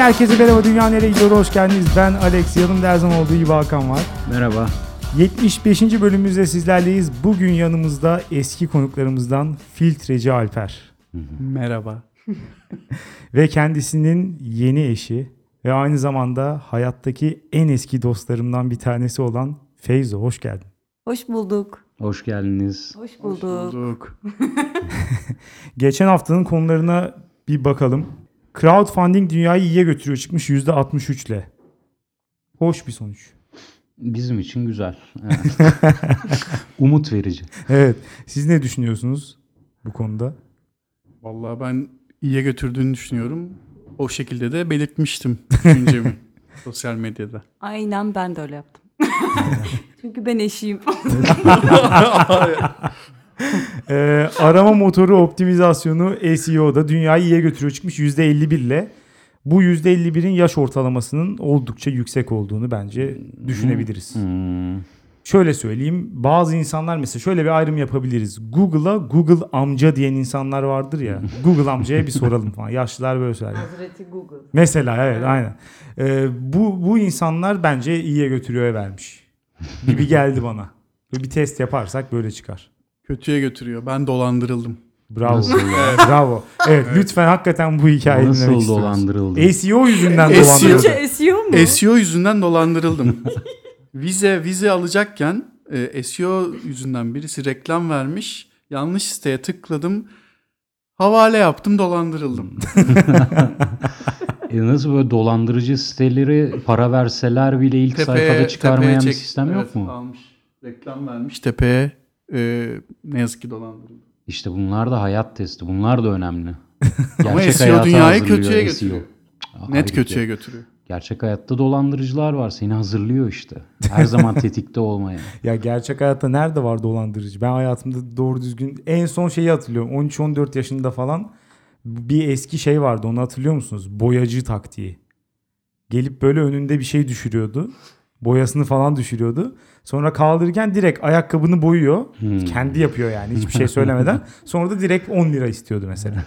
herkese merhaba. Dünya nereye gidiyor? Hoş geldiniz. Ben Alex. Yanımda her zaman olduğu gibi Hakan var. Merhaba. 75. bölümümüzde sizlerleyiz. Bugün yanımızda eski konuklarımızdan Filtreci Alper. Merhaba. Ve kendisinin yeni eşi ve aynı zamanda hayattaki en eski dostlarımdan bir tanesi olan Feyzo. Hoş geldin. Hoş bulduk. Hoş geldiniz. Hoş bulduk. Bulduk. Geçen haftanın konularına bir bakalım. Crowdfunding dünyayı iyiye götürüyor çıkmış %63 ile. Hoş bir sonuç. Bizim için güzel. Evet. Umut verici. Evet. Siz ne düşünüyorsunuz bu konuda? Vallahi ben iyiye götürdüğünü düşünüyorum. O şekilde de belirtmiştim düşüncemi sosyal medyada. Aynen ben de öyle yaptım. Çünkü ben eşiyim. Ee, arama motoru optimizasyonu SEO'da dünyayı iyiye götürüyor çıkmış %51 ile. Bu %51'in yaş ortalamasının oldukça yüksek olduğunu bence düşünebiliriz. Hmm. Şöyle söyleyeyim bazı insanlar mesela şöyle bir ayrım yapabiliriz. Google'a Google amca diyen insanlar vardır ya. Google amcaya bir soralım falan. Yaşlılar böyle söyler. Hazreti Google. Mesela evet aynen. Ee, bu, bu insanlar bence iyiye götürüyor vermiş. Gibi geldi bana. Bir test yaparsak böyle çıkar. Kötüye götürüyor. Ben dolandırıldım. Bravo. Nasıl ya? Bravo. Evet, lütfen hakikaten bu hikayeyi dinlemek Nasıl istiyoruz. dolandırıldı? SEO yüzünden SEO. dolandırıldı. Türkçe SEO mu? SEO yüzünden dolandırıldım. vize vize alacakken e, SEO yüzünden birisi reklam vermiş. Yanlış siteye tıkladım. Havale yaptım dolandırıldım. E nasıl böyle dolandırıcı siteleri para verseler bile ilk sayfada çıkarmayan bir çek- sistem yok Evet, mu? Almış. Reklam vermiş tepeye. E, ne yazık ki dolandırıldım. İşte bunlar da hayat testi. Bunlar da önemli. Ama Gerçek SEO hayata dünyayı kötüye SEO. götürüyor. Aa, Net halbuki kötüye götürüyor. Gerçek hayatta dolandırıcılar var. Seni hazırlıyor işte. Her zaman tetikte olmaya. Ya gerçek hayatta nerede var dolandırıcı? Ben hayatımda doğru düzgün en son şeyi hatırlıyorum. 13-14 yaşında falan bir eski şey vardı onu hatırlıyor musunuz? Boyacı taktiği. Gelip böyle önünde bir şey düşürüyordu. Boyasını falan düşürüyordu. Sonra kaldırırken direkt ayakkabını boyuyor. Hmm. Kendi yapıyor yani hiçbir şey söylemeden. Sonra da direkt 10 lira istiyordu mesela.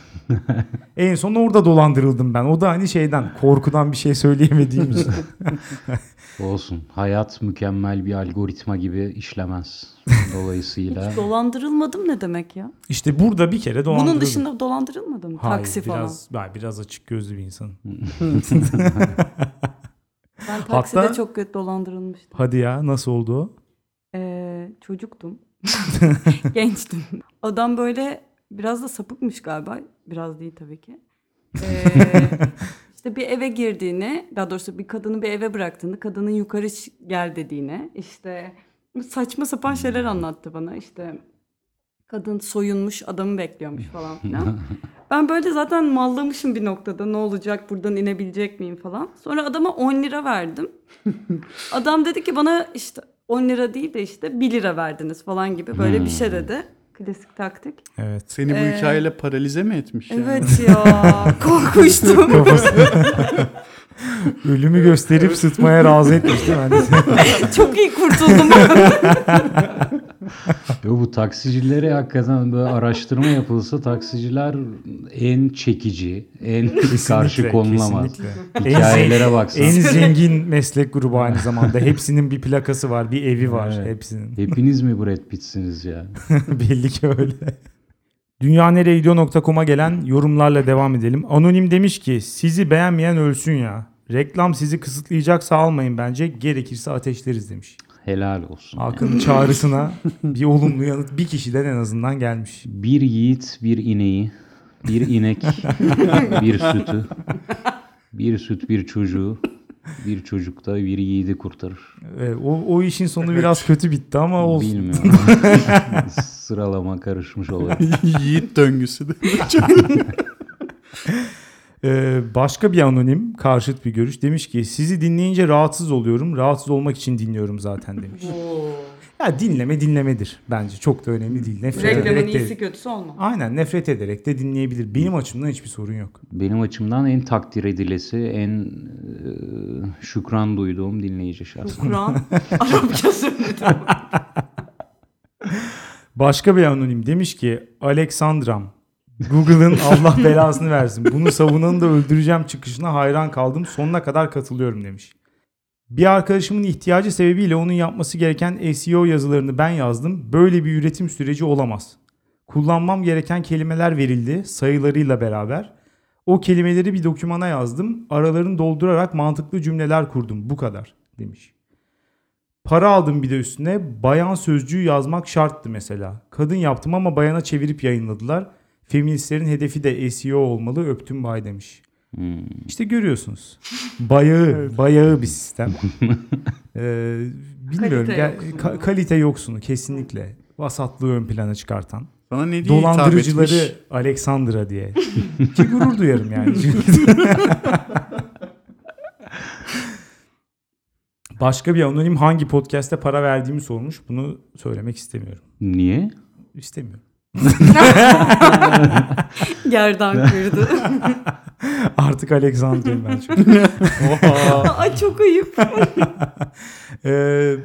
en son orada dolandırıldım ben. O da hani şeyden korkudan bir şey söyleyemediğim için. Olsun. Hayat mükemmel bir algoritma gibi işlemez. Dolayısıyla Hiç dolandırılmadım ne demek ya? İşte burada bir kere dolandırıldım. Bunun dışında dolandırılmadım. Hayır, Taksi falan. biraz, ben biraz açık gözlü bir insanım. Ben takside Hatta- çok kötü dolandırılmıştım. Hadi ya nasıl oldu o? Ee, çocuktum. Gençtim. Adam böyle biraz da sapıkmış galiba. Biraz değil tabii ki. Ee, işte bir eve girdiğini, daha doğrusu bir kadını bir eve bıraktığını, kadının yukarı gel dediğini, işte saçma sapan şeyler anlattı bana. İşte kadın soyunmuş, adamı bekliyormuş falan filan. Ben böyle zaten mallamışım bir noktada. Ne olacak, buradan inebilecek miyim falan. Sonra adama 10 lira verdim. Adam dedi ki bana işte 10 lira değil de işte 1 lira verdiniz falan gibi böyle bir şey dedi. Klasik taktik. Evet. Seni bu Ee, hikayeyle paralize mi etmiş? yani? Evet ya korkmuştum. Ölümü gösterip sıtmaya razı etmiş değil mi? Hani Çok iyi kurtuldum. Yo, bu taksicilere hakikaten böyle araştırma yapılsa taksiciler en çekici, en karşı konulamaz. kesinlikle. Hikayelere baksan. En zengin meslek grubu aynı zamanda. Hepsinin bir plakası var, bir evi var Evet. hepsinin. Hepiniz mi Brad Pitt'siniz ya? Belli ki öyle. Dünyaneregidiyor.com'a gelen yorumlarla devam edelim. Anonim demiş ki sizi beğenmeyen ölsün ya. Reklam sizi kısıtlayacaksa almayın bence. Gerekirse ateşleriz demiş. Helal olsun. Hakan'ın çağrısına bir olumlu yanıt bir kişiden en azından gelmiş. Bir yiğit bir ineği, bir inek, bir sütü, bir süt bir çocuğu, bir çocuk da bir yiğidi kurtarır. Evet, o, o işin sonu biraz kötü bitti ama olsun. Bilmiyorum. Sıralama karışmış olabilir. Yiğit döngüsü de. Ee, başka bir anonim karşıt bir görüş demiş ki sizi dinleyince rahatsız oluyorum. Rahatsız olmak için dinliyorum zaten demiş. Ya dinleme dinlemedir bence. Çok da önemli değil. Nefret Reklamın ederek de, iyisi kötüsü olma. Aynen nefret ederek de dinleyebilir. Benim açımdan hiçbir sorun yok. Benim açımdan en takdir edilesi, en e, şükran duyduğum dinleyici şahsen. Kur'an Arapça söyledim. Başka bir anonim demiş ki Aleksandram Google'ın Allah belasını versin. Bunu savunanı da öldüreceğim çıkışına hayran kaldım. Sonuna kadar katılıyorum demiş. Bir arkadaşımın ihtiyacı sebebiyle onun yapması gereken SEO yazılarını ben yazdım. Böyle bir üretim süreci olamaz. Kullanmam gereken kelimeler verildi sayılarıyla beraber. O kelimeleri bir dokümana yazdım. Aralarını doldurarak mantıklı cümleler kurdum. Bu kadar demiş. Para aldım bir de üstüne. Bayan sözcüğü yazmak şarttı mesela. Kadın yaptım ama bayana çevirip yayınladılar. Feministlerin hedefi de SEO olmalı. Öptüm bay demiş. Hmm. İşte görüyorsunuz. Bayağı, bayağı bir sistem. Ee, bilmiyorum. Kalite Gel- yoksunu. ka- kalite yoksunu kesinlikle. Vasatlığı ön plana çıkartan. Sana ne diye? Dolandırıcıları Alexandra diye. Ki gurur duyarım yani. Başka bir anonim hangi podcast'te para verdiğimi sormuş. Bunu söylemek istemiyorum. Niye? İstemiyorum. Gerdan kırdı. Artık Alexandra'yım ben çok. Ay çok ayıp. Ee,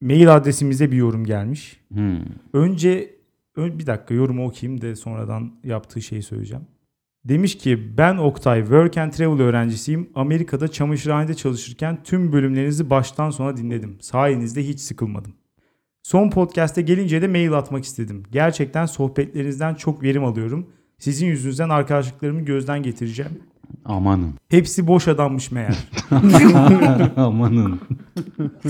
mail adresimize bir yorum gelmiş. Hmm. Önce ön, bir dakika yorumu okuyayım da sonradan yaptığı şeyi söyleyeceğim. Demiş ki ben Oktay Work and Travel öğrencisiyim. Amerika'da çamaşırhanede çalışırken tüm bölümlerinizi baştan sona dinledim. Sayenizde hiç sıkılmadım. Son podcast'e gelince de mail atmak istedim. Gerçekten sohbetlerinizden çok verim alıyorum. Sizin yüzünüzden arkadaşlıklarımı gözden getireceğim. Amanın. Hepsi boş adammış meğer. Amanın.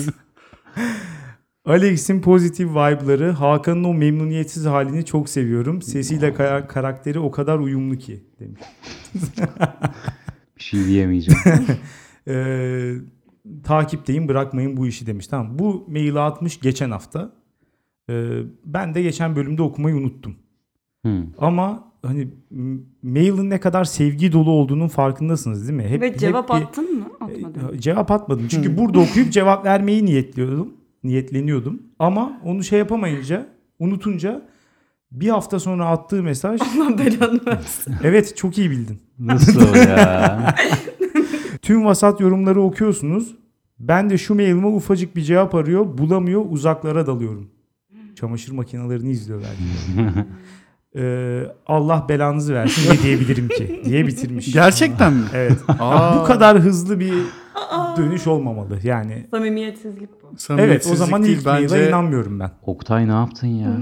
Alex'in pozitif vibe'ları, Hakan'ın o memnuniyetsiz halini çok seviyorum. Sesiyle kara- karakteri o kadar uyumlu ki demiş. Bir şey diyemeyeceğim. Ee, takipteyim bırakmayın bu işi demiş. Tamam bu maili atmış geçen hafta. Ee, ben de geçen bölümde okumayı unuttum. Hmm. Ama hani mailin ne kadar sevgi dolu olduğunun farkındasınız değil mi? Hep, Ve cevap hep bir- attın mı? Atmadın. E, Cevap atmadım. Çünkü burada okuyup cevap vermeyi niyetliyordum. Niyetleniyordum. Ama onu şey yapamayınca, unutunca bir hafta sonra attığı mesaj Allah belanı versin. evet çok iyi bildin. Nasıl ya? Tüm vasat yorumları okuyorsunuz. Ben de şu mailime ufacık bir cevap arıyor, bulamıyor, uzaklara dalıyorum. Çamaşır makinelerini izliyor belki. Ee, Allah belanızı versin ne diyebilirim ki diye bitirmiş. Gerçekten mi? Evet. Aa, Bu kadar hızlı bir dönüş olmamalı yani. Samimiyetsizlik bu. Evet o samimiyetsizlik zaman değil, ilk bence inanmıyorum ben. Oktay ne yaptın ya?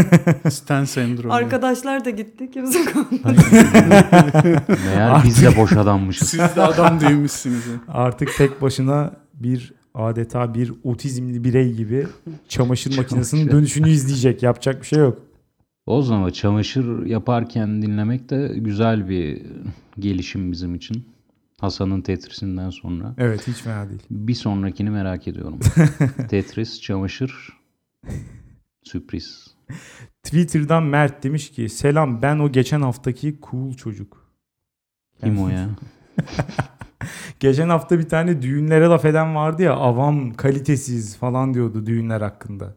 Stan sendromu. Arkadaşlar da gitti. Kimse kalmadı. Meğer biz de boş adammışız. Siz de adam değilmişsiniz. ya. Artık tek başına bir adeta bir otizmli birey gibi çamaşır makinesinin dönüşünü izleyecek. Yapacak bir şey yok. O zaman çamaşır yaparken dinlemek de güzel bir gelişim bizim için. Hasan'ın Tetris'inden sonra. Evet hiç fena değil. Bir sonrakini merak ediyorum. Tetris, çamaşır, sürpriz. Twitter'dan Mert demiş ki selam ben o geçen haftaki cool çocuk. Kim o ya? Geçen hafta bir tane düğünlere laf eden vardı ya avam kalitesiz falan diyordu düğünler hakkında.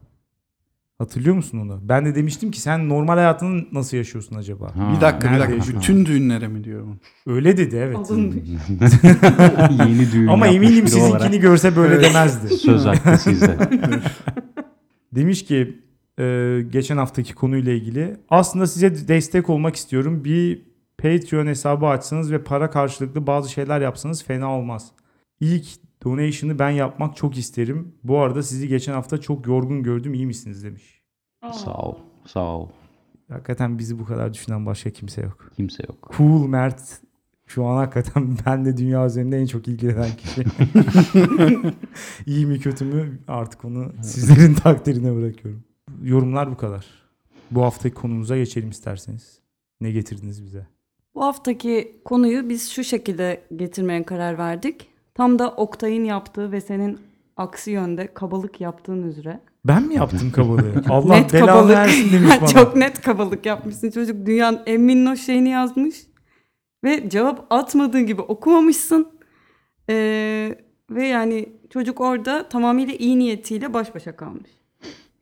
Hatırlıyor musun onu? Ben de demiştim ki sen normal hayatını nasıl yaşıyorsun acaba? Ha. Bir dakika bir Nerede dakika. yaşıyorsun? Bütün düğünlere mi diyorum? Öyle dedi evet. Alınmış. Yeni düğün Ama yapmış eminim biri sizinkini olarak. görse böyle demezdi. Söz hakkı sizde. Demiş ki e, geçen haftaki konuyla ilgili aslında size destek olmak istiyorum. Bir Patreon hesabı açsanız ve para karşılıklı bazı şeyler yapsanız fena olmaz. İlk donation'ı ben yapmak çok isterim. Bu arada sizi geçen hafta çok yorgun gördüm. İyi misiniz demiş. Sağ ol. Sağ ol. Hakikaten bizi bu kadar düşünen başka kimse yok. Kimse yok. Cool Mert şu an hakikaten ben de dünya üzerinde en çok ilgilenen kişi. İyi mi kötü mü artık onu sizlerin takdirine bırakıyorum. Yorumlar bu kadar. Bu haftaki konumuza geçelim isterseniz. Ne getirdiniz bize? Bu haftaki konuyu biz şu şekilde getirmeye karar verdik. Tam da Oktay'ın yaptığı ve senin aksi yönde kabalık yaptığın üzere. Ben mi yaptım kabalığı? Allah net belanı kabalık. versin demiş bana. Çok net kabalık yapmışsın. Çocuk dünyanın en minnoş şeyini yazmış. Ve cevap atmadığın gibi okumamışsın. Ee, ve yani çocuk orada tamamıyla iyi niyetiyle baş başa kalmış.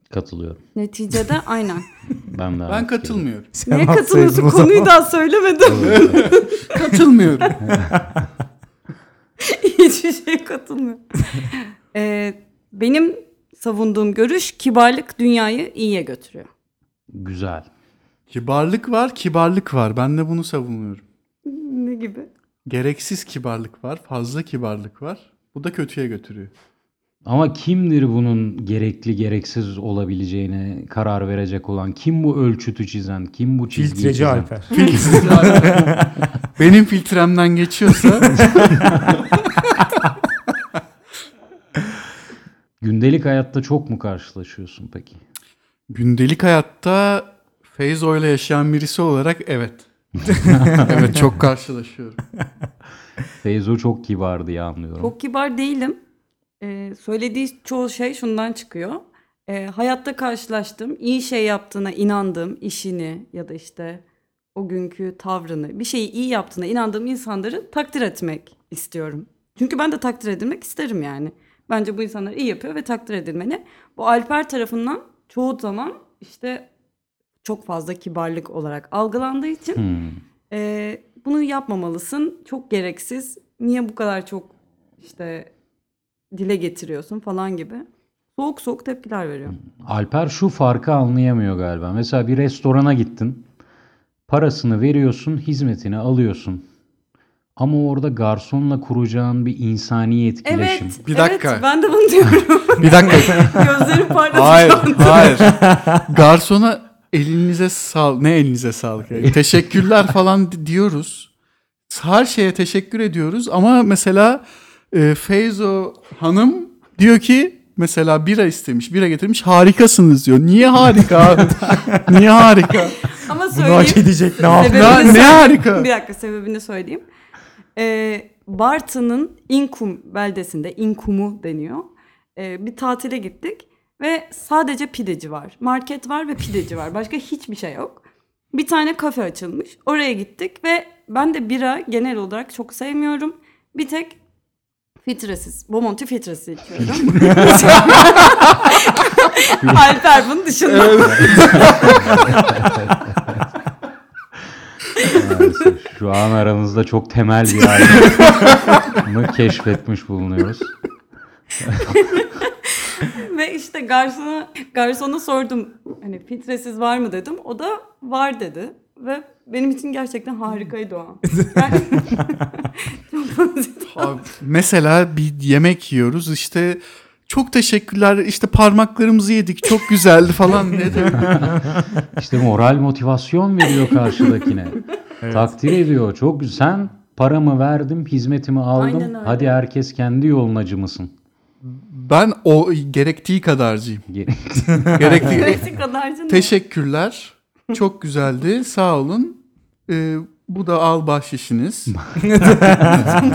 Katılıyorum. Neticede aynen. Ben de Ben katılmıyorum. Sen Niye katılıyorsun? Konuyu daha söylemedim. Katılmıyorum. Hiçbir şeye katılmıyor. Ee, benim savunduğum görüş kibarlık dünyayı iyiye götürüyor. Güzel. Kibarlık var, kibarlık var. Ben de bunu savunuyorum. Ne gibi? Gereksiz kibarlık var, fazla kibarlık var. Bu da kötüye götürüyor. Ama kimdir bunun gerekli gereksiz olabileceğine karar verecek olan? Kim bu ölçütü çizen? Kim bu çizgiyi Filtreci çizen? Alper. Benim filtremden geçiyorsa Gündelik hayatta çok mu karşılaşıyorsun peki? gündelik hayatta Feyzo ile yaşayan birisi olarak evet. evet çok karşılaşıyorum. Feyzo çok kibar diye anlıyorum. Çok kibar değilim. Ee, söylediği çoğu şey şundan çıkıyor. Ee, hayatta karşılaştığım, iyi şey yaptığına inandığım, işini ya da işte o günkü tavrını, bir şeyi iyi yaptığına inandığım insanları takdir etmek istiyorum. Çünkü ben de takdir edilmek isterim yani. Bence bu insanlar iyi yapıyor ve takdir edilmeli. Bu Alper tarafından çoğu zaman işte çok fazla kibarlık olarak algılandığı için Hmm. ee, bunu yapmamalısın. Çok gereksiz. Niye bu kadar çok işte dile getiriyorsun falan gibi. Soğuk soğuk tepkiler veriyor. Alper şu farkı anlayamıyor galiba. Mesela bir restorana gittin. Parasını veriyorsun, hizmetini alıyorsun. Ama orada garsonla kuracağın bir insani etkileşim. Evet. Bir dakika. Evet, ben de bunu diyorum. Bir dakika. Gözlerim parladı. hayır, hayır. Garsona elinize sağ ne elinize sağlık. yani. Teşekkürler falan di- diyoruz. Her şeye teşekkür ediyoruz ama mesela e, Feyzo hanım diyor ki mesela bira istemiş, bira getirmiş. Harikasınız diyor. Niye harika? Niye harika? Ama Bunu hak söyleyeyim. edecek ne yaptı? Ne- ne söyleyeyim. harika. Bir dakika sebebini söyleyeyim. Ee, Bartın'ın Inkum beldesinde, Inkum'u deniyor. Ee, bir tatile gittik ve sadece pideci var. Market var ve pideci var. Başka hiçbir şey yok. Bir tane kafe açılmış. Oraya gittik ve ben de bira genel olarak çok sevmiyorum. Bir tek filtresiz, Bomonti filtresi içiyorum. Alper bunun dışında. Şu an aranızda çok temel bir ayrımı keşfetmiş bulunuyoruz. Ve işte garsona garsona sordum hani filtresiz var mı dedim. O da var dedi. Ve benim için gerçekten harikaydı o an. Abi, mesela bir yemek yiyoruz işte çok teşekkürler işte parmaklarımızı yedik çok güzeldi falan demek? İşte moral motivasyon veriyor karşıdakine. Takdir ediyor. Çok güzel. Sen paramı verdim, hizmetimi aldım. Aynen öyle. Hadi herkes kendi yolunacı mısın? Ben o gerektiği kadarcıyım. Ge- Gerektiği Neyse kadarcı teşekkürler çok güzeldi sağ olun Ee, bu da al bahşişiniz.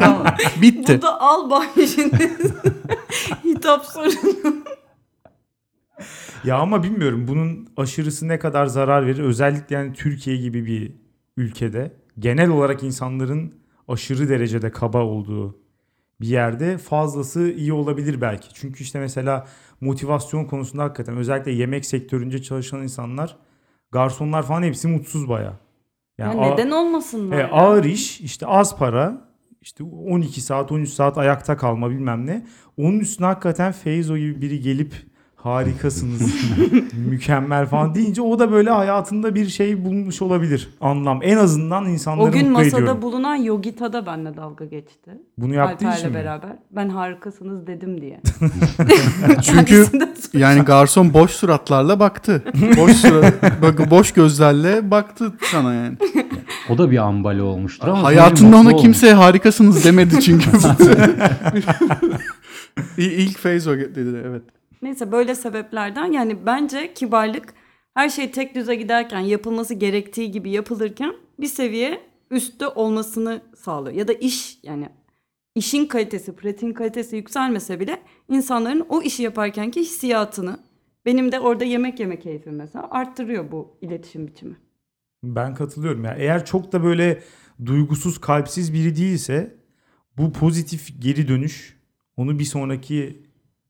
tamam bitti. Bu da al bahşişiniz. Hitap sorunu. Ya ama bilmiyorum bunun aşırısı ne kadar zarar verir. Özellikle yani Türkiye gibi bir ülkede genel olarak insanların aşırı derecede kaba olduğu bir yerde fazlası iyi olabilir belki. Çünkü işte mesela motivasyon konusunda hakikaten özellikle yemek sektöründe çalışan insanlar, garsonlar falan hepsi mutsuz baya. Ya Yani a- neden olmasınlar? e, ya? ağır iş, işte az para, işte 12 saat, 13 saat ayakta kalma bilmem ne. Onun üstüne hakikaten Feyzo gibi biri gelip harikasınız, mükemmel falan deyince o da böyle hayatında bir şey bulmuş olabilir. Anlam. En azından insanları O gün mutlu masada ediyorum. bulunan Yogita da benimle dalga geçti. Bunu yaptığı için Alper'le mi? beraber. Ben harikasınız dedim diye. Çünkü Kendisi de- yani garson boş suratlarla baktı. Boş surat, bak- boş gözlerle baktı sana yani. o da bir ambali olmuştur ama Hayatında ona kimse harikasınız demedi çünkü. İ- İlk Feyzo dedi evet. Neyse böyle sebeplerden yani bence kibarlık her şey tek düze giderken yapılması gerektiği gibi yapılırken bir seviye üstte olmasını sağlıyor. Ya da iş yani işin kalitesi, pratiğin kalitesi yükselmese bile insanların o işi yaparkenki hissiyatını benim de orada yemek yeme keyfim mesela arttırıyor bu iletişim biçimi. Ben katılıyorum ya. Eğer çok da böyle duygusuz, kalpsiz biri değilse bu pozitif geri dönüş onu bir sonraki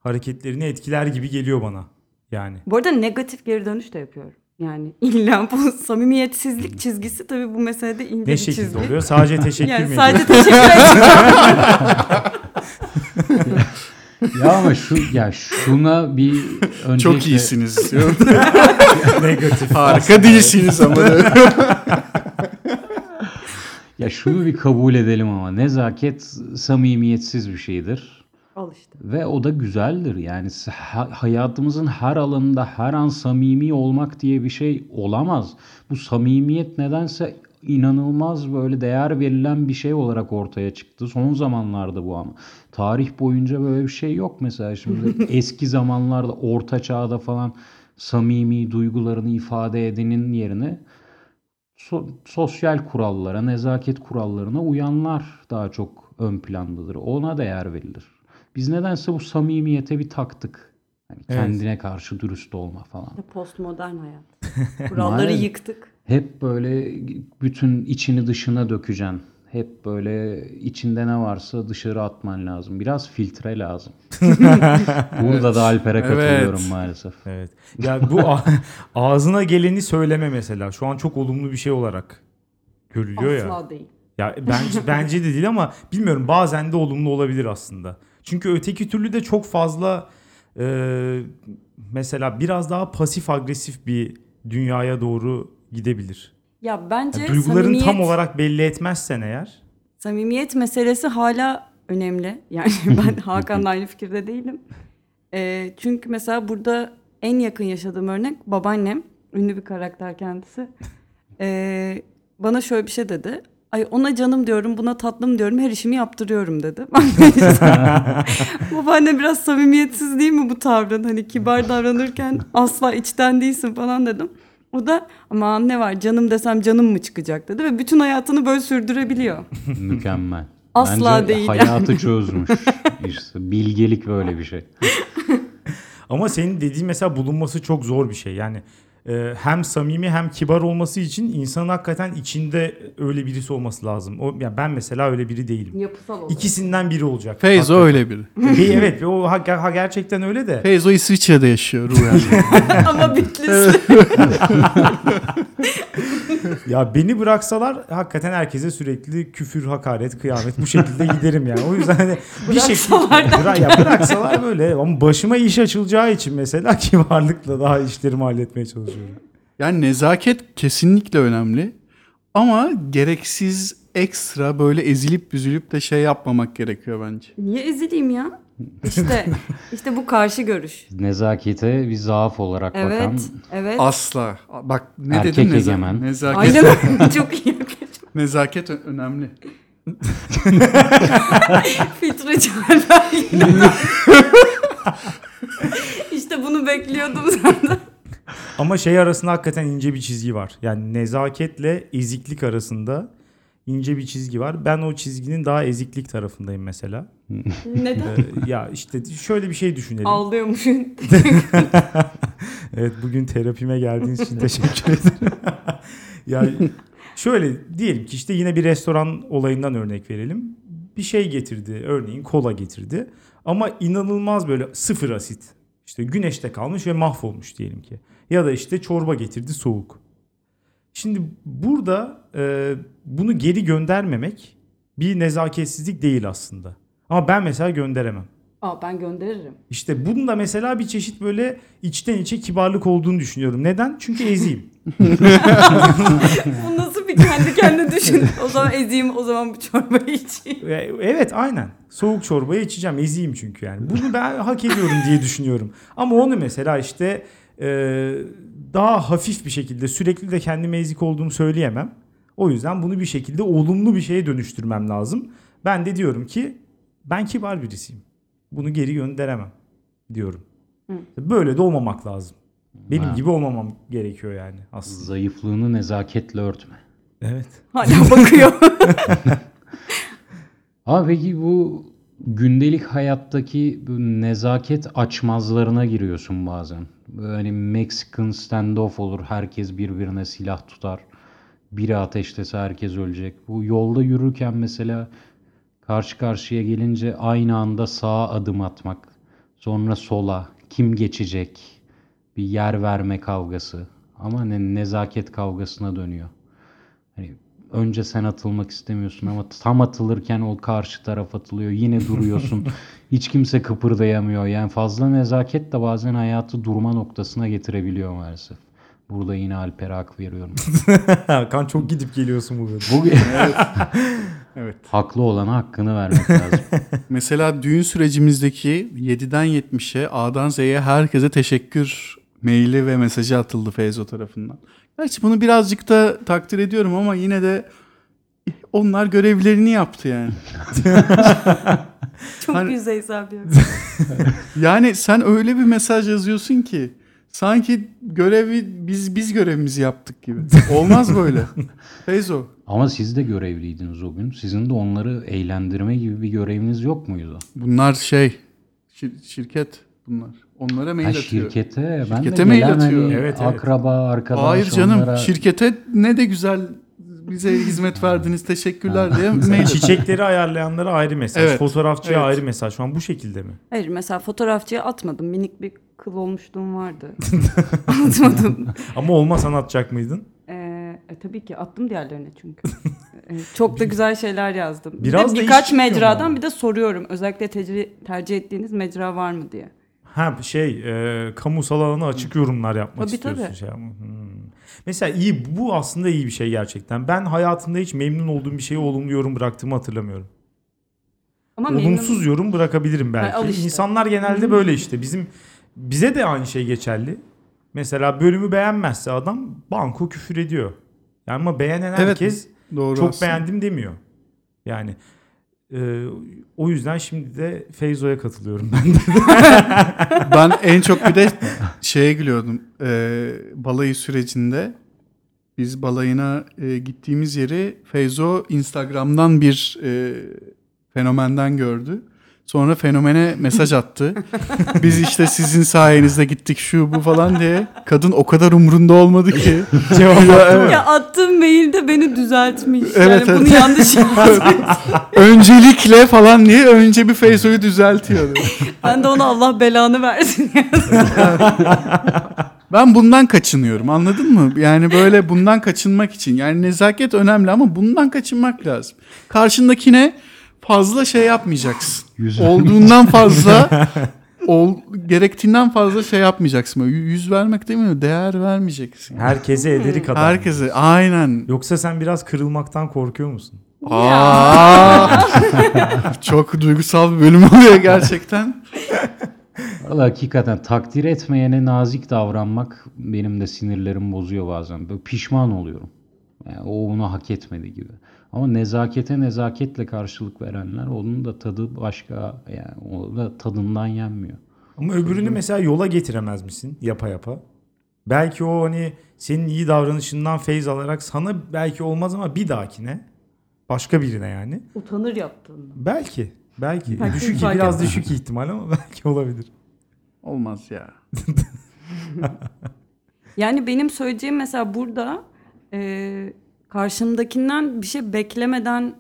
hareketlerini etkiler gibi geliyor bana. Yani. Bu arada negatif geri dönüş de yapıyorum. Yani illa bu samimiyetsizlik çizgisi tabii bu meselede ince Ne bir şekilde çizgi. oluyor? Sadece teşekkür mü Yani ediyor? sadece teşekkür. Ya ama şu ya şuna bir öncelikle Çok iyisiniz. Negatif. Harika değilsiniz ama. Ya şunu bir kabul edelim ama nezaket samimiyetsiz bir şeydir. Al işte. Ve o da güzeldir. Yani hayatımızın her alanında her an samimi olmak diye bir şey olamaz. Bu samimiyet nedense inanılmaz böyle değer verilen bir şey olarak ortaya çıktı. Son zamanlarda bu ama. Tarih boyunca böyle bir şey yok mesela. Şimdi eski zamanlarda orta çağda falan samimi duygularını ifade edenin yerine so- sosyal kurallara, nezaket kurallarına uyanlar daha çok ön plandadır. Ona değer verilir. Biz nedense bu samimiyete bir taktık. Hani Evet. kendine karşı dürüst olma falan. İşte Postmodern hayat. Kuralları Maalesef. yıktık. Hep böyle bütün içini dışına dökeceksin. Hep böyle içinde ne varsa dışarı atman lazım. Biraz filtre lazım. Burada da Alper'e Evet. katılıyorum maalesef. Evet. Ya bu ağzına geleni söyleme mesela. Şu an çok olumlu bir şey olarak görülüyor ya. Asla değil. Ya bence bence de değil ama bilmiyorum bazen de olumlu olabilir aslında. Çünkü öteki türlü de çok fazla e, mesela biraz daha pasif agresif bir dünyaya doğru gidebilir. Ya bence Yani duyguların tam samimiyet, olarak belli etmezsen eğer samimiyet meselesi hala önemli. Yani ben Hakan'la aynı fikirde değilim. Ee, çünkü mesela burada en yakın yaşadığım örnek babaannem. Ünlü bir karakter kendisi. Ee, bana şöyle bir şey dedi. Ay ona canım diyorum, buna tatlım diyorum, her işimi yaptırıyorum dedi. Babaanne biraz samimiyetsiz değil mi bu tavrın? Hani kibar davranırken asla içten değilsin falan dedim. O da aman ne var canım desem canım mı çıkacak dedi ve bütün hayatını böyle sürdürebiliyor. Mükemmel. Asla Bence değil. hayatı çözmüş. İşte bilgelik böyle bir şey. ama senin dediğin mesela bulunması çok zor bir şey. Yani hem samimi hem kibar olması için insanın hakikaten içinde öyle birisi olması lazım. O ya ben mesela öyle biri değilim. Yapısal olarak. İkisinden biri olacak. Feyzo Hakikaten. öyle biri. Bir- evet ve o ha, ha- gerçekten öyle de. Feyzo İsviçre'de yaşıyor. Ama Bitlis. Ya beni bıraksalar hakikaten herkese sürekli küfür, hakaret, kıyamet bu şekilde giderim yani. O yüzden hani bir şekilde Bıra- ya bıraksalar böyle ama başıma iş açılacağı için mesela kibarlıkla daha işlerimi halletmeye çalışıyorum. Yani nezaket kesinlikle önemli. Ama gereksiz ekstra böyle ezilip büzülüp de şey yapmamak gerekiyor bence. Niye ezileyim ya? İşte işte bu karşı görüş. Nezakete bir zaaf olarak bakan Evet. Evet. Asla. Bak ne Erkek dedim? Neza- egemen. Nezaket, Aynen. Çok iyi. nezaket önemli. Filtre çağırlar. İşte bunu bekliyordum zaten. Ama şey arasında hakikaten ince bir çizgi var. Yani nezaketle eziklik arasında ince bir çizgi var. Ben o çizginin daha eziklik tarafındayım mesela. Neden? Ee, ya işte şöyle bir şey düşünelim. Ağlıyormuşsun. Evet bugün terapime geldiğiniz için teşekkür ederim. ya şöyle diyelim ki işte yine bir restoran olayından örnek verelim. Bir şey getirdi örneğin kola getirdi ama inanılmaz böyle sıfır asit. İşte güneşte kalmış ve mahvolmuş diyelim ki. Ya da işte çorba getirdi soğuk. Şimdi burada e, bunu geri göndermemek bir nezaketsizlik değil aslında. Ama ben mesela gönderemem. Aa ben gönderirim. İşte bunun da mesela bir çeşit böyle içten içe kibarlık olduğunu düşünüyorum. Neden? Çünkü eziyim. Bu nasıl bir kendi kendine düşün. O zaman ezeyim o zaman bu çorbayı içeyim. E, evet aynen. Soğuk çorbayı içeceğim. Eziyim çünkü yani. Bunu ben hak ediyorum diye düşünüyorum. Ama onu mesela işte e, daha hafif bir şekilde sürekli de kendime ezik olduğumu söyleyemem. O yüzden bunu bir şekilde olumlu bir şeye dönüştürmem lazım. Ben de diyorum ki ben kibar birisiyim. Bunu geri gönderemem diyorum. Böyle de olmamak lazım. Benim Ha. gibi olmamam gerekiyor yani aslında. zayıflığını nezaketle örtme. Evet. Hala bakıyor. Ama peki bu gündelik hayattaki bu nezaket açmazlarına giriyorsun bazen. Hani Mexican standoff olur. Herkes birbirine silah tutar. Biri ateşlese herkes ölecek. Bu yolda yürürken mesela karşı karşıya gelince aynı anda sağa adım atmak. Sonra sola. Kim geçecek? Bir yer verme kavgası. Ama ne nezaket kavgasına dönüyor. Önce sen atılmak istemiyorsun ama tam atılırken o karşı taraf atılıyor. Yine duruyorsun. Hiç kimse kıpırdayamıyor. Yani fazla nezaket de bazen hayatı durma noktasına getirebiliyor maalesef. Burada yine Alper'e hak veriyorum. Hakan çok gidip geliyorsun bu bölüm. Bu Evet. haklı olana hakkını vermek lazım. Mesela düğün sürecimizdeki 7'den 70'e A'dan Z'ye herkese teşekkür maili ve mesajı atıldı Feyzo tarafından. Gerçi bunu birazcık da takdir ediyorum ama yine de onlar görevlerini yaptı yani. Çok Hani- yüzeysel bir Yani sen öyle bir mesaj yazıyorsun ki sanki görevi biz biz görevimizi yaptık gibi. Olmaz böyle. Feyzo. Ama siz de görevliydiniz o gün. Sizin de onları eğlendirme gibi bir göreviniz yok muydu? Bunlar şey şir- şirket bunlar. Onlara mail Ha, atıyor. şirkete, ben Şirkete de mail gelen atıyor. hani Evet, evet. akraba, arkadaş Hayır canım onlara- şirkete ne de güzel bize hizmet verdiniz teşekkürler diye mail. Çiçekleri ayarlayanlara ayrı mesaj. Evet, Fotoğrafçıya evet. ayrı mesaj. Şu an bu şekilde mi? Hayır mesela fotoğrafçıya atmadım. Minik bir kıl olmuşluğum vardı. Atmadım. Ama olmasan atacak mıydın? Ee, e, tabii ki attım diğerlerine çünkü. Ee, çok da güzel şeyler yazdım. Bir Biraz de da birkaç mecradan ama. bir de soruyorum. Özellikle tecri- tercih ettiğiniz mecra var mı diye. Ha şey e, kamusal alana açık yorumlar yapmak Tabii, istiyorsun. tabii. Şey. Hmm. Mesela iyi bu aslında iyi bir şey gerçekten. Ben hayatımda hiç memnun olduğum bir şeye olumlu yorum bıraktığımı hatırlamıyorum. Ama Olumsuz memnun- yorum bırakabilirim belki. al işte. İnsanlar genelde Hı. böyle işte. Bizim bize de aynı şey geçerli. Mesela bölümü beğenmezse adam banko küfür ediyor. Yani ama beğenen Evet, herkes Doğru çok aslında. beğendim demiyor. Yani e, o yüzden şimdi de Feyzo'ya katılıyorum ben de. Ben en çok bir de şeye gülüyordum. Ee, balayı sürecinde biz balayına e, gittiğimiz yeri Feyzo Instagram'dan bir e, fenomenden gördü. Sonra fenomene mesaj attı. Biz işte sizin sayenizde gittik şu bu falan diye. Kadın o kadar umurunda olmadı ki. Ya, evet. Ya attığım mailde beni düzeltmiş. Evet, yani bunu evet. yanlış yazmış. Öncelikle falan diye önce bir Feyzo'yu düzeltiyordu. ben de ona Allah belanı versin. Ben bundan kaçınıyorum anladın mı? Yani böyle bundan kaçınmak için. Yani nezaket önemli ama bundan kaçınmak lazım. Karşındakine fazla şey yapmayacaksın. Yüz- Olduğundan fazla ol, gerektiğinden fazla şey yapmayacaksın. Böyle yüz vermek değil mi? Değer vermeyeceksin. Herkese ederi kadar. Herkese aynen. Yoksa sen biraz kırılmaktan korkuyor musun? Aa, çok duygusal bir bölüm oluyor gerçekten. Valla hakikaten takdir etmeyene nazik davranmak benim de sinirlerimi bozuyor bazen. Böyle pişman oluyorum. Yani o onu hak etmedi gibi. Ama nezakete nezaketle karşılık verenler onun da tadı başka yani o da tadından yenmiyor. Ama öbürünü mesela yola getiremez misin yapa yapa? Belki o hani senin iyi davranışından feyz alarak sana belki olmaz ama bir dahakine başka birine yani. Utanır yaptığında. Belki. Belki. Belki düşük biraz düşük ihtimal ama belki olabilir. Olmaz ya. Yani benim söyleyeceğim mesela burada e, karşımdakinden bir şey beklemeden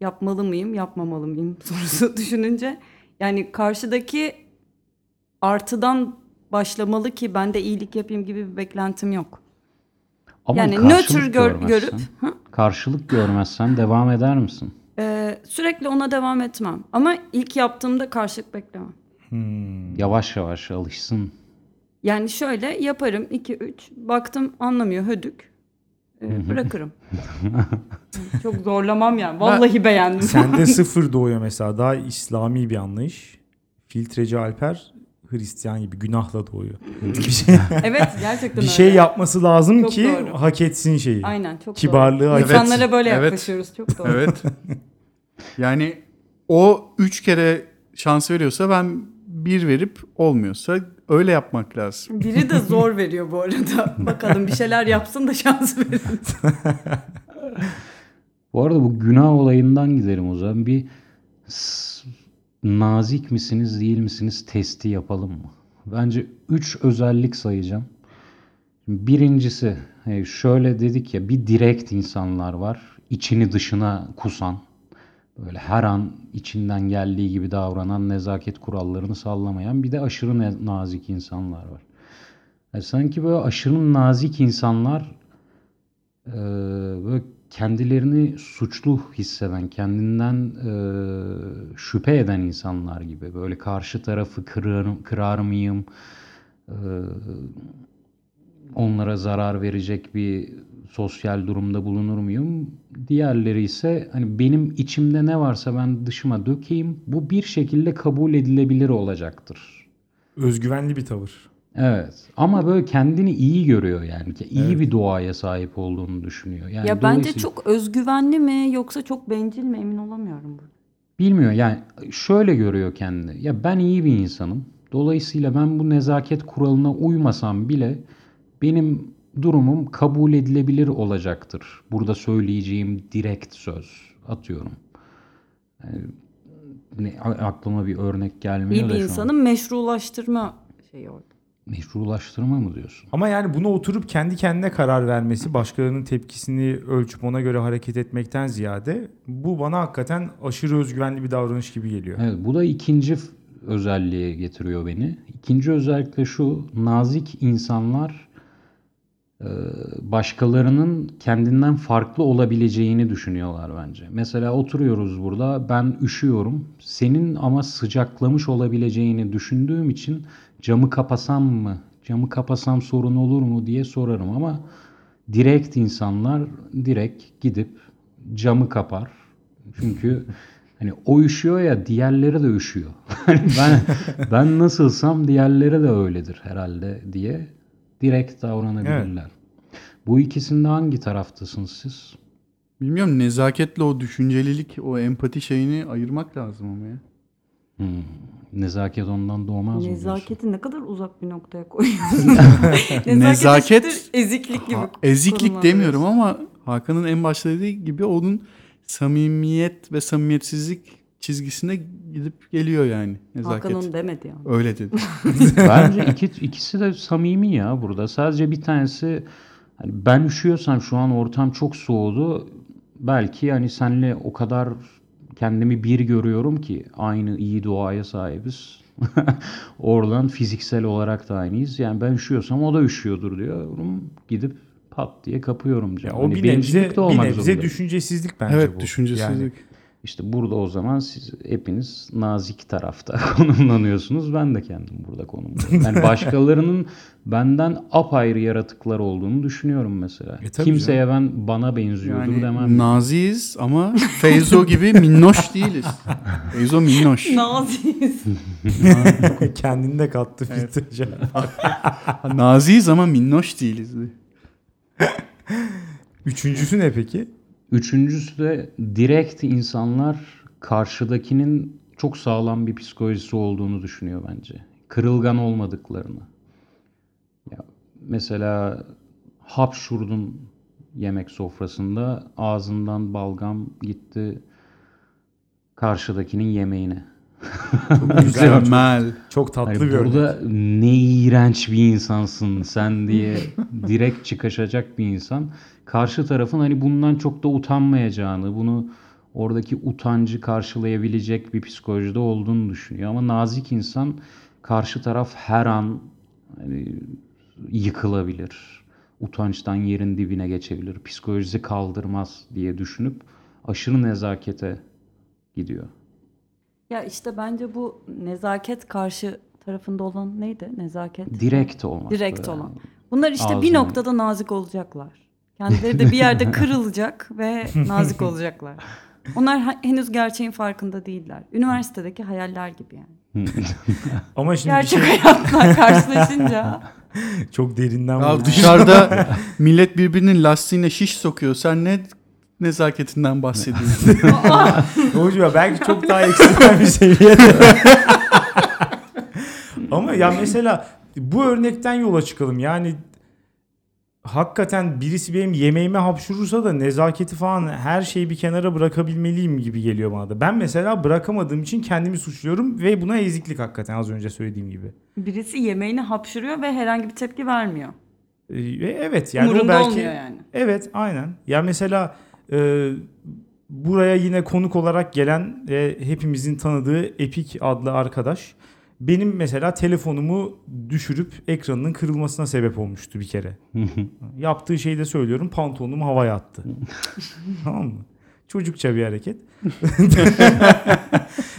yapmalı mıyım, yapmamalı mıyım sorusu düşününce yani karşıdaki artıdan başlamalı ki ben de iyilik yapayım gibi bir beklentim yok. Ama yani nötr gör, görüp hı? karşılık görmezsen devam eder misin? E, sürekli ona devam etmem. Ama ilk yaptığımda karşılık beklemem. Hmm. Yavaş yavaş alışsın. Yani şöyle yaparım 2 3 baktım anlamıyor hödük. E, bırakırım. Çok zorlamam yani. Vallahi beğendim. Sende sıfır doğuyor mesela. Daha İslami bir anlayış. Filtreci Alper Hristiyan gibi günahla doğuyor. bir şey, evet gerçekten bir öyle. şey yapması lazım Çok ki doğru. hak etsin şeyi. Aynen çok Kibarlığı doğru. hak İnsanlara böyle Evet. yaklaşıyoruz çok doğru. Evet. Yani o üç kere şans veriyorsa ben bir verip olmuyorsa öyle yapmak lazım. Biri de zor veriyor bu arada. Bakalım bir şeyler yapsın da şans verin. Bu arada bu günah olayından gidelim o zaman. Bir nazik misiniz değil misiniz testi yapalım mı? Bence 3 özellik sayacağım. Birincisi e, şöyle dedik ya bir direkt insanlar var. içini dışına kusan. Böyle her an içinden geldiği gibi davranan nezaket kurallarını sallamayan bir de aşırı nazik insanlar var. Yani sanki böyle aşırı nazik insanlar e, böyle kendilerini suçlu hisseden, kendinden e, şüphe eden insanlar gibi. Böyle karşı tarafı kırar, kırar mıyım? E, onlara zarar verecek bir sosyal durumda bulunur muyum? Diğerleri ise hani benim içimde ne varsa ben dışıma dökeyim. Bu bir şekilde kabul edilebilir olacaktır. Özgüvenli bir tavır. Evet. Ama böyle kendini iyi görüyor yani. Ki İyi Evet. bir doğaya sahip olduğunu düşünüyor. Yani ya bence dolayısıyla- çok özgüvenli mi yoksa çok bencil mi emin olamıyorum. burada. Bilmiyor yani şöyle görüyor kendini. Ya ben iyi bir insanım. Dolayısıyla ben bu nezaket kuralına uymasam bile benim durumum kabul edilebilir olacaktır. Burada söyleyeceğim direkt söz atıyorum. Yani ne, a- aklıma bir örnek gelmiyor İyi da bir insanın meşrulaştırma şeyi orada. Meşrulaştırma mı diyorsun? Ama yani buna oturup kendi kendine karar vermesi, başkalarının tepkisini ölçüp ona göre hareket etmekten ziyade bu bana hakikaten aşırı özgüvenli bir davranış gibi geliyor. Evet, bu da ikinci özelliğe getiriyor beni. İkinci özellik de şu, nazik insanlar başkalarının kendinden farklı olabileceğini düşünüyorlar bence. Mesela oturuyoruz burada, ben üşüyorum. Senin ama sıcaklamış olabileceğini düşündüğüm için camı kapasam mı, camı kapasam sorun olur mu diye sorarım ama direkt insanlar direkt gidip camı kapar. Çünkü hani o üşüyor ya diğerleri de üşüyor. Hani ben ben nasılsam diğerleri de öyledir herhalde diye direkt davranabilirler. Bu ikisinde hangi taraftasınız siz? Bilmiyorum nezaketle o düşüncelilik, o empati şeyini ayırmak lazım ama ya. Hmm, Nezaket ondan doğmaz mı diyorsun? Nezaketi ne kadar uzak bir noktaya koyuyorsun. Nezaket, Nezaket- eziklik gibi. Ha, eziklik demiyorum ama Hakan'ın en başta dediği gibi onun samimiyet ve samimiyetsizlik çizgisine gidip geliyor yani nezaket. Hakan onu demedi ya. Öyle dedi. Bence iki, ikisi de samimi ya burada. Sadece bir tanesi hani ben üşüyorsam şu an ortam çok soğudu. Belki hani senle o kadar kendimi bir görüyorum ki aynı iyi doğaya sahibiz. Oradan fiziksel olarak da aynıyız. Yani ben üşüyorsam o da üşüyordur diyorum. Gidip pat diye kapıyorum Ya canım. o Hani bir nebze, bir nebze zorunda. düşüncesizlik bence evet bu. düşüncesizlik. Yani İşte burada o zaman siz hepiniz nazik tarafta konumlanıyorsunuz. Ben de kendim burada konumlanıyorum. Yani başkalarının benden apayrı yaratıklar olduğunu düşünüyorum mesela. E Kimseye ben bana benziyordur Yani demem. naziyiz ama Feyzo gibi minnoş değiliz. Feyzo minnoş. Naziyiz. kendini de kattı filtre. Naziyiz ama minnoş değiliz. Üçüncüsü ne peki? Üçüncüsü de direkt insanlar karşıdakinin çok sağlam bir psikolojisi olduğunu düşünüyor bence. Kırılgan olmadıklarını. Ya mesela hapşurdun yemek sofrasında ağzından balgam gitti karşıdakinin yemeğine. Mükemmel. Çok tatlı Hani bir örnek. burada ne iğrenç bir insansın sen diye direkt çıkaşacak bir insan. Karşı tarafın hani bundan çok da utanmayacağını, bunu oradaki utancı karşılayabilecek bir psikolojide olduğunu düşünüyor. Ama nazik insan karşı taraf her an hani yıkılabilir. Utançtan yerin dibine geçebilir. Psikolojisi kaldırmaz diye düşünüp aşırı nezakete gidiyor. Ya işte bence bu nezaket karşı tarafında olan neydi? Nezaket. Direkt olmak. Direkt olan. Bunlar işte bir Ağzına- noktada nazik olacaklar. Kendileri de bir yerde kırılacak ve nazik olacaklar. Onlar henüz gerçeğin farkında değiller. Üniversitedeki hayaller gibi yani. Ama şimdi bir Gerçek şey hayatla karşılaşınca çok derinden Ya dışarıda millet birbirinin lastiğine şiş sokuyor. Sen ne nezaketinden bahsediyorsun? Doğru ya belki çok daha ekstrem bir seviyede. Ama ya mesela bu örnekten yola çıkalım. Yani hakikaten birisi benim yemeğime hapşurursa da nezaketi falan her şeyi bir kenara bırakabilmeliyim gibi geliyor bana da. Ben mesela bırakamadığım için kendimi suçluyorum ve buna eziklik hakikaten az önce söylediğim gibi. birisi yemeğini hapşırıyor ve herhangi bir tepki vermiyor. Ee, ve evet yani o Umurunda belki olmuyor yani. Evet aynen. Ya mesela e, buraya yine konuk olarak gelen e, hepimizin tanıdığı Epik adlı arkadaş benim mesela telefonumu düşürüp ekranının kırılmasına sebep olmuştu bir kere. Yaptığı şeyi de söylüyorum pantolonumu havaya attı. tamam mı? Çocukça bir hareket.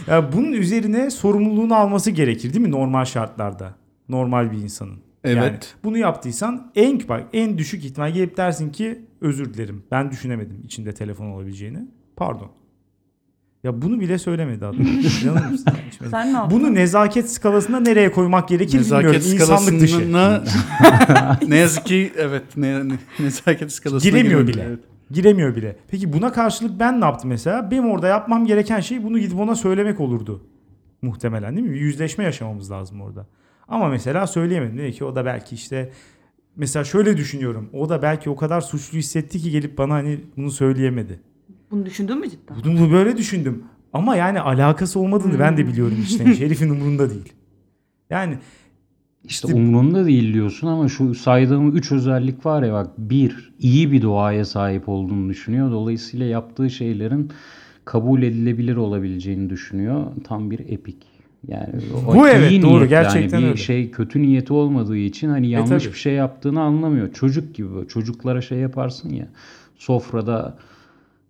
ya bunun üzerine sorumluluğunu alması gerekir değil mi normal şartlarda? Normal bir insanın. Evet. Yani bunu yaptıysan en bak en düşük ihtimal gelip dersin ki özür dilerim. Ben düşünemedim içinde telefon olabileceğini. Pardon. Ya bunu bile söylemedi adam. İnanır mısın? Sen ne yaptın? Bunu nezaket skalasına nereye koymak gerekir bilmiyorum. Nezaket İnsanlık dışı. ne yazık ki evet ne, ne, nezaket skalasına Giremiyor bile. Evet. Giremiyor bile. Peki buna karşılık ben ne yaptım mesela? Benim orada yapmam gereken şey bunu gidip ona söylemek olurdu. Muhtemelen değil mi? Bir yüzleşme yaşamamız lazım orada. Ama mesela söyleyemedim. Dedi ki o da belki işte mesela şöyle düşünüyorum. O da belki o kadar suçlu hissetti ki gelip bana hani bunu söyleyemedi. Bunu düşündün mü cidden? Bunu böyle düşündüm. Ama yani alakası olmadığını ben de biliyorum işte. Şerif'in umurunda değil. Yani İşte İşte- umrunda değil diyorsun ama şu saydığım üç özellik var ya bak bir iyi bir doğaya sahip olduğunu düşünüyor. Dolayısıyla yaptığı şeylerin kabul edilebilir olabileceğini düşünüyor. Tam bir epik. Yani o Bu evet, doğru, niyetli, gerçekten hani bir öyle. şey kötü niyeti olmadığı için hani yanlış tabii. bir şey yaptığını anlamıyor. Çocuk gibi böyle. çocuklara şey yaparsın ya sofrada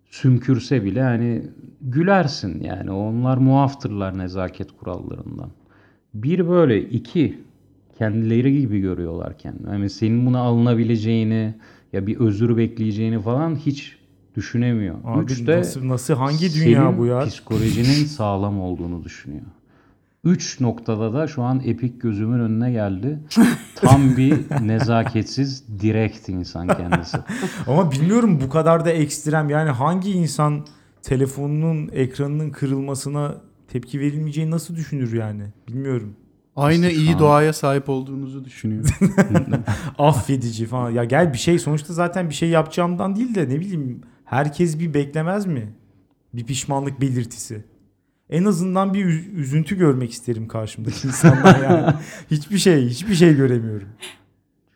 sümkürse bile hani gülersin yani onlar muaftırlar nezaket kurallarından. Bir böyle iki kendileri gibi görüyorlar kendini. Yani senin buna alınabileceğini ya bir özür bekleyeceğini falan hiç düşünemiyor. abi Üç de nasıl, nasıl hangi dünya bu ya? psikolojinin sağlam olduğunu düşünüyor. Üç noktada da şu an epik gözümün önüne geldi. Tam bir nezaketsiz, direkt insan kendisi. Ama bilmiyorum bu kadar da ekstrem. Yani hangi insan telefonunun ekranının kırılmasına tepki verilmeyeceğini nasıl düşünür yani? Bilmiyorum. Aynı İşte iyi an- doğaya sahip olduğunuzu düşünüyor. Affedici falan. Ya gel bir şey sonuçta zaten bir şey yapacağımdan değil de ne bileyim herkes bir beklemez mi? Bir pişmanlık belirtisi. En azından bir üz- üzüntü görmek isterim karşımdaki insandan yani. hiçbir şey, hiçbir şey göremiyorum.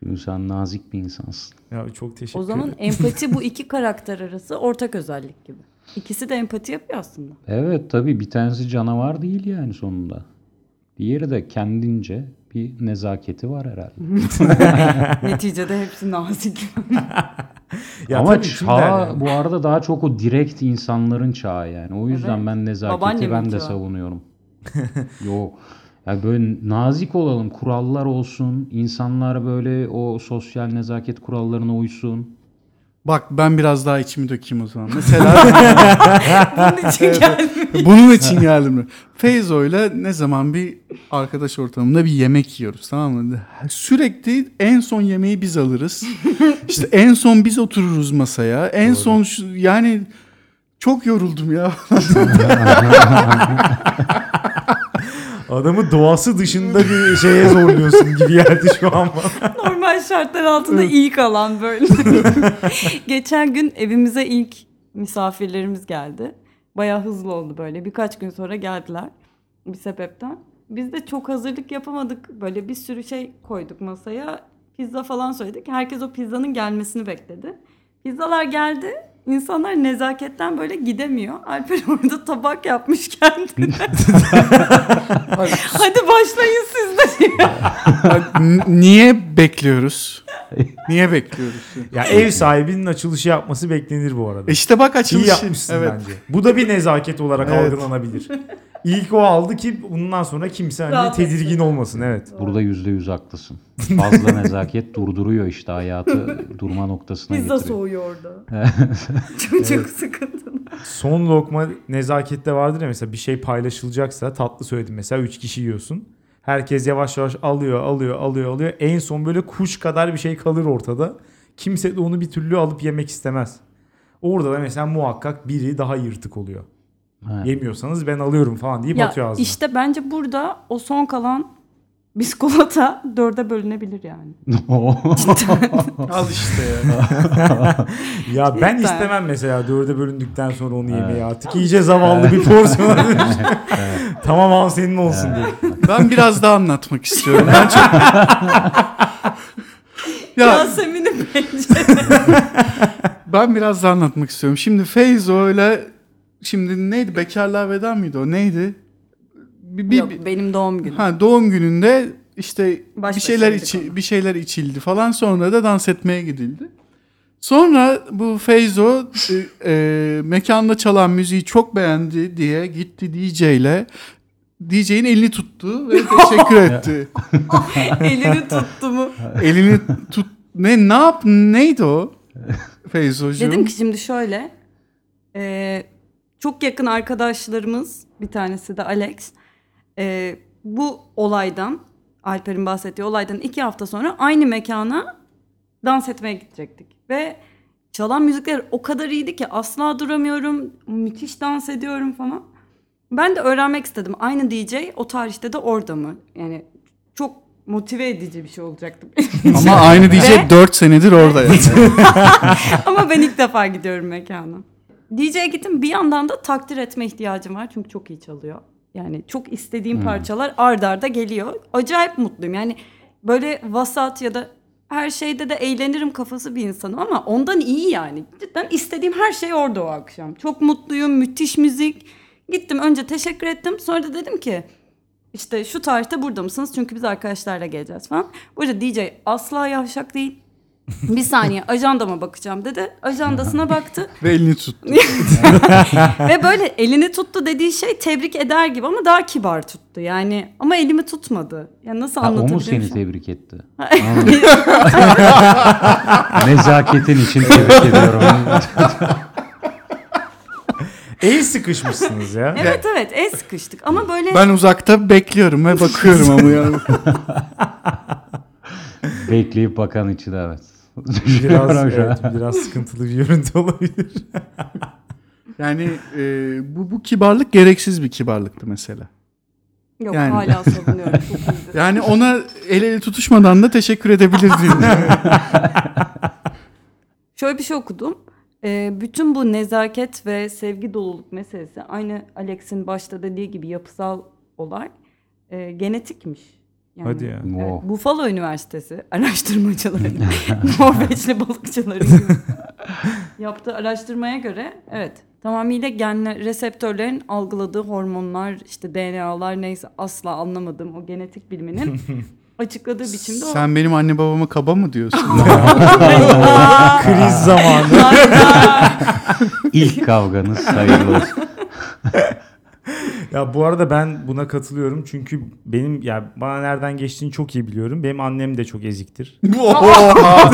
Çünkü sen nazik bir insansın. Ya çok teşekkür O zaman ederim. empati bu iki karakter arası ortak özellik gibi. İkisi de empati yapıyor aslında. Evet tabii bir tanesi canavar değil yani sonunda. Diğeri de kendince bir nezaketi var herhalde. Neticede hepsi nazik. Ya Ama çağ yani? bu arada daha çok o direkt insanların çağı yani. O yüzden Evet. ben nezaketi ben de çağı. savunuyorum. Yok. Yani böyle nazik olalım, kurallar olsun, insanlar böyle o sosyal nezaket kurallarına uysun. Bak ben biraz daha içimi dökeyim o zaman. Mesela Bunun için geldim. bunun için geldim. Feyzo ile ne zaman bir arkadaş ortamında bir yemek yiyoruz tamam mı? Sürekli en son yemeği biz alırız. İşte en son biz otururuz masaya. En son şu, yani çok yoruldum ya. Adamı doğası dışında bir şeye zorluyorsun gibi geldi şu an. Normal şartlar altında ilk alan böyle. Geçen gün evimize ilk misafirlerimiz geldi. Bayağı hızlı oldu böyle. Birkaç gün sonra geldiler bir sebepten. Biz de çok hazırlık yapamadık. Böyle bir sürü şey koyduk masaya. Pizza falan söyledik. Herkes o pizzanın gelmesini bekledi. Pizzalar geldi. İnsanlar nezaketten böyle gidemiyor. Alper orada tabak yapmış kendine. Hadi başlayın siz de Niye bekliyoruz? Niye bekliyoruz? Ya ev sahibinin açılışı yapması beklenir bu arada. İşte bak İyi açılış. yapmışsın Evet. bence. Bu da bir nezaket olarak Evet. algılanabilir. İlk o aldı ki bundan sonra kimse hani Rahat tedirgin etsin. olmasın. Evet. Burada yüzde yüz haklısın. Fazla nezaket durduruyor işte hayatı durma noktasına Pizza getiriyor. soğuyor orada. Çocuk sıkıntılı. Son lokma nezakette vardır ya mesela bir şey paylaşılacaksa tatlı söyledim mesela 3 kişi yiyorsun. Herkes yavaş yavaş alıyor, alıyor, alıyor, alıyor. En son böyle kuş kadar bir şey kalır ortada. Kimse de onu bir türlü alıp yemek istemez. Orada da mesela muhakkak biri daha yırtık oluyor. Ha. Yemiyorsanız ben alıyorum falan deyip Ya atıyor ağzına. işte bence burada o son kalan biskolata dörde bölünebilir yani. Al işte ya. Ya ben Cidden. istemem mesela dörde bölündükten sonra onu yemeyi artık. İyice zavallı bir porsiyon. tamam al senin olsun diye. Ben biraz daha anlatmak istiyorum. Ben çok... ya Yasemin'in pencere. ben biraz daha anlatmak istiyorum. Şimdi Feyzo ile şimdi neydi? Bekarlığa veda mıydı o? Neydi? bir, bir- Yok benim doğum günüm. ha doğum gününde işte Baş bir şeyler içi, bir şeyler içildi falan sonra da dans etmeye gidildi. Sonra bu Feyzo e, e, mekanda çalan müziği çok beğendi diye gitti DJ ile DJ'in elini tuttu ve teşekkür etti. Elini tuttu mu? elini tut ne ne yap neydi o? Feyzocuğum. Dedim ki şimdi şöyle. e, çok yakın arkadaşlarımız bir tanesi de Alex. e, bu olaydan Alper'in bahsettiği olaydan iki hafta sonra aynı mekana dans etmeye gidecektik. Ve çalan müzikler o kadar iyiydi ki asla duramıyorum. Müthiş dans ediyorum falan. Ben de öğrenmek istedim. Aynı DJ o tarihte de orada mı? Yani çok motive edici bir şey olacaktı. Ama aynı DJ Ve- 4 senedir orada yani. Ama ben ilk defa gidiyorum mekana. DJ'ye gittim bir yandan da takdir etme ihtiyacım var çünkü çok iyi çalıyor. Yani çok istediğim parçalar ard arda geliyor. Acayip mutluyum. Yani böyle vasat ya da her şeyde de eğlenirim kafası bir insanım ama ondan iyi yani. Cidden istediğim her şey orada o akşam. Çok mutluyum, müthiş müzik. Gittim önce teşekkür ettim. Sonra da dedim ki işte şu tarihte burada mısınız? Çünkü biz arkadaşlarla geleceğiz falan. Bu arada DJ asla yavşak değil. Bir saniye ajandama bakacağım dedi. Ajandasına baktı Ve elini tuttu. ve böyle elini tuttu dediği şey tebrik eder gibi ama daha kibar tuttu. Yani ama elimi tutmadı. Yani nasıl Ha, o mu anlatabilirim? seni an? tebrik etti? Nezaketin için tebrik ediyorum. El sıkışmışsınız ya. Evet evet el sıkıştık ama böyle Ben uzakta bekliyorum ve bakıyorum ama yani. Bekleyip bakan için evet. Biraz, evet, biraz sıkıntılı bir görüntü olabilir. Yani e, bu, bu kibarlık gereksiz bir kibarlıktı mesela. yok yani. hala savunuyorum. Yani ona el ele tutuşmadan da teşekkür edebilirdim. Şöyle bir şey okudum. Ee, bütün bu nezaket ve sevgi doluluk meselesi aynı Alex'in başta dediği gibi yapısal olay e, genetikmiş. Yani, Hadi ya. Evet, Wow. Buffalo Üniversitesi araştırmacıları, Norveçli balıkçıların yaptığı araştırmaya göre evet tamamıyla genler, reseptörlerin algıladığı hormonlar, işte DNA'lar neyse asla anlamadığım o genetik biliminin açıkladığı biçimde o. Sen benim anne babama kaba mı diyorsun? Kriz zamanı. İlk kavganız hayırlı olsun. Ya bu arada ben buna katılıyorum çünkü benim ya bana nereden geçtiğini çok iyi biliyorum. Benim annem de çok eziktir. Oha!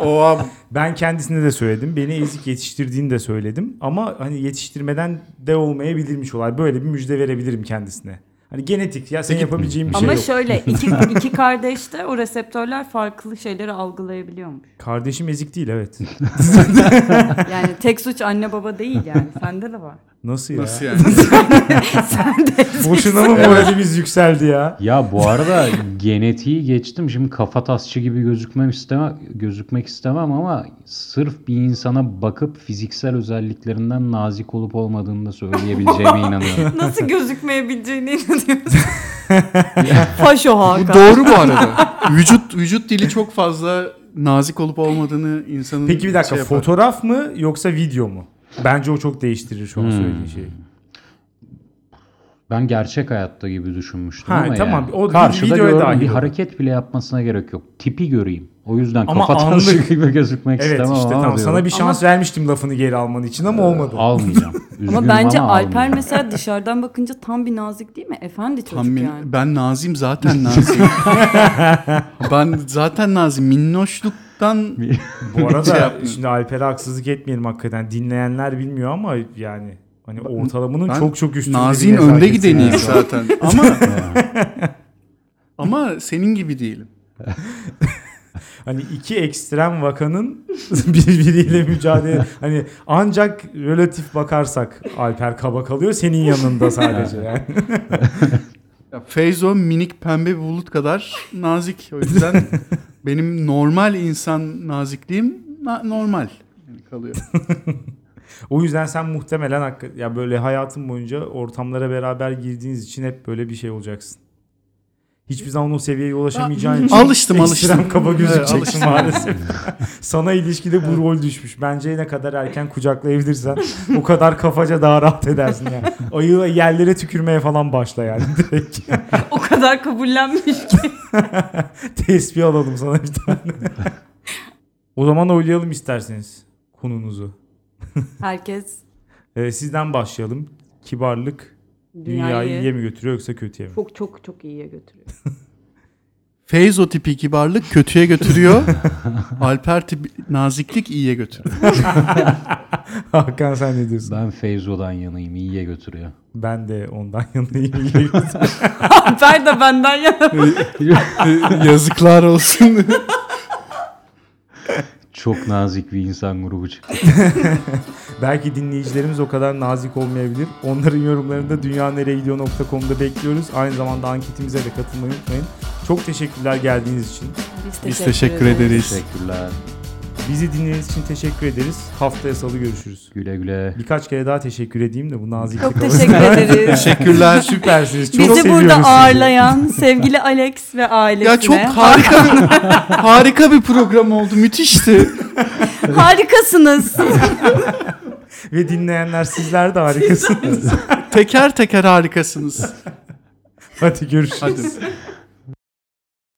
Oha! Ben kendisine de söyledim. Beni ezik yetiştirdiğini de söyledim. Ama hani yetiştirmeden de olmayabilirmiş olay. Böyle bir müjde verebilirim kendisine. Hani genetik ya senin yapabileceğin bir şey Ama yok. şöyle iki, iki kardeşte o reseptörler farklı şeyleri algılayabiliyormuş. Kardeşim ezik değil evet. Yani tek suç anne baba değil yani. Sende de var. Nasıl ya? Nasıl yani? Sen de Boşuna mı moralimiz yükseldi ya? Ya bu arada genetiği geçtim. Şimdi kafa tasçı gibi gözükmem istemem, gözükmek istemem ama sırf bir insana bakıp fiziksel özelliklerinden nazik olup olmadığını da söyleyebileceğime inanıyorum. nasıl gözükmeyebileceğine inanıyorsun. Faşo Bu Hakan. doğru bu arada. Vücut vücut dili çok fazla nazik olup olmadığını insanın Peki bir dakika şey yapar. fotoğraf mı yoksa video mu? Bence o çok değiştirir şu an Hmm. söylediğin şeyi. Ben gerçek hayatta gibi düşünmüştüm Ha, ama tamam. yani. O Karşıda videoya gördüm dahil bir hareket bile yapmasına gerek yok. Tipi göreyim. O yüzden Ama kafa anlık. gibi gözükmek Evet istemem işte ama tamam sana bir şans vermiştim lafını geri alman için ama olmadı. Almayacağım. Ama Üzgünüm bence ama Alper almayacağım. mesela dışarıdan bakınca tam bir nazik değil mi? Efendi çocuk Tam yani. Ben nazim zaten nazim. ben zaten nazim. Minnoşluktan Bu arada Şey şimdi Alper'e haksızlık etmeyelim hakikaten. Dinleyenler bilmiyor ama yani hani ortalamanın ben çok çok üstünde bir nazim önde gideniyim yani zaten. Ama ama senin gibi değilim. Hani iki ekstrem vakanın birbiriyle mücadele hani ancak relatif bakarsak Alper kaba kalıyor senin yanında sadece yani. Ya Feyzo minik pembe bir bulut kadar nazik. O yüzden benim normal insan nazikliğim na- normal yani kalıyor. O yüzden sen muhtemelen ya böyle hayatın boyunca ortamlara beraber girdiğiniz için hep böyle bir şey olacaksın. Hiçbir zaman o seviyeye ulaşamayacağın için Alıştım, alıştım. kaba gözükeceksin alıştım. maalesef. Sana ilişkide bu rol düşmüş. Bence ne kadar erken kucaklayabilirsen o kadar kafaca daha rahat edersin yani. Ayıla yerlere tükürmeye falan başla yani direkt. o kadar kabullenmiş ki. Tespih alalım sana bir tane. o zaman oylayalım isterseniz konunuzu. Herkes Ee, sizden başlayalım. Kibarlık dünyayı, dünyayı iyiye mi götürüyor yoksa kötüye mi? çok çok çok iyiye götürüyor. Feyzo tipi kibarlık kötüye götürüyor. Alper tipi naziklik iyiye götürüyor. Hakan sen ne diyorsun? Ben Feyzo'dan yanayım. iyiye götürüyor. Ben de ondan yanayım. iyiye götürüyor. Alper de benden yana. Yazıklar olsun. Çok nazik bir insan grubu çıktı. Belki dinleyicilerimiz o kadar nazik olmayabilir. Onların yorumlarını da dünyanereyegidiyor.com'da bekliyoruz. Aynı zamanda anketimize de katılmayı unutmayın. Çok teşekkürler geldiğiniz için. Biz teşekkür ederiz. Teşekkürler. Bizi dinlediğiniz için teşekkür ederiz. Haftaya salı görüşürüz. Güle güle. Birkaç kere daha teşekkür edeyim de bu naziklik Çok teşekkür ederiz. Teşekkürler. Süpersiniz. Çok Bizi seviyoruz burada sizi. ağırlayan sevgili Alex ve ailesine. Ya çok harika harika bir program oldu. Müthişti. harikasınız. Ve dinleyenler sizler de harikasınız. Teker teker harikasınız. Hadi görüşürüz. Hadi.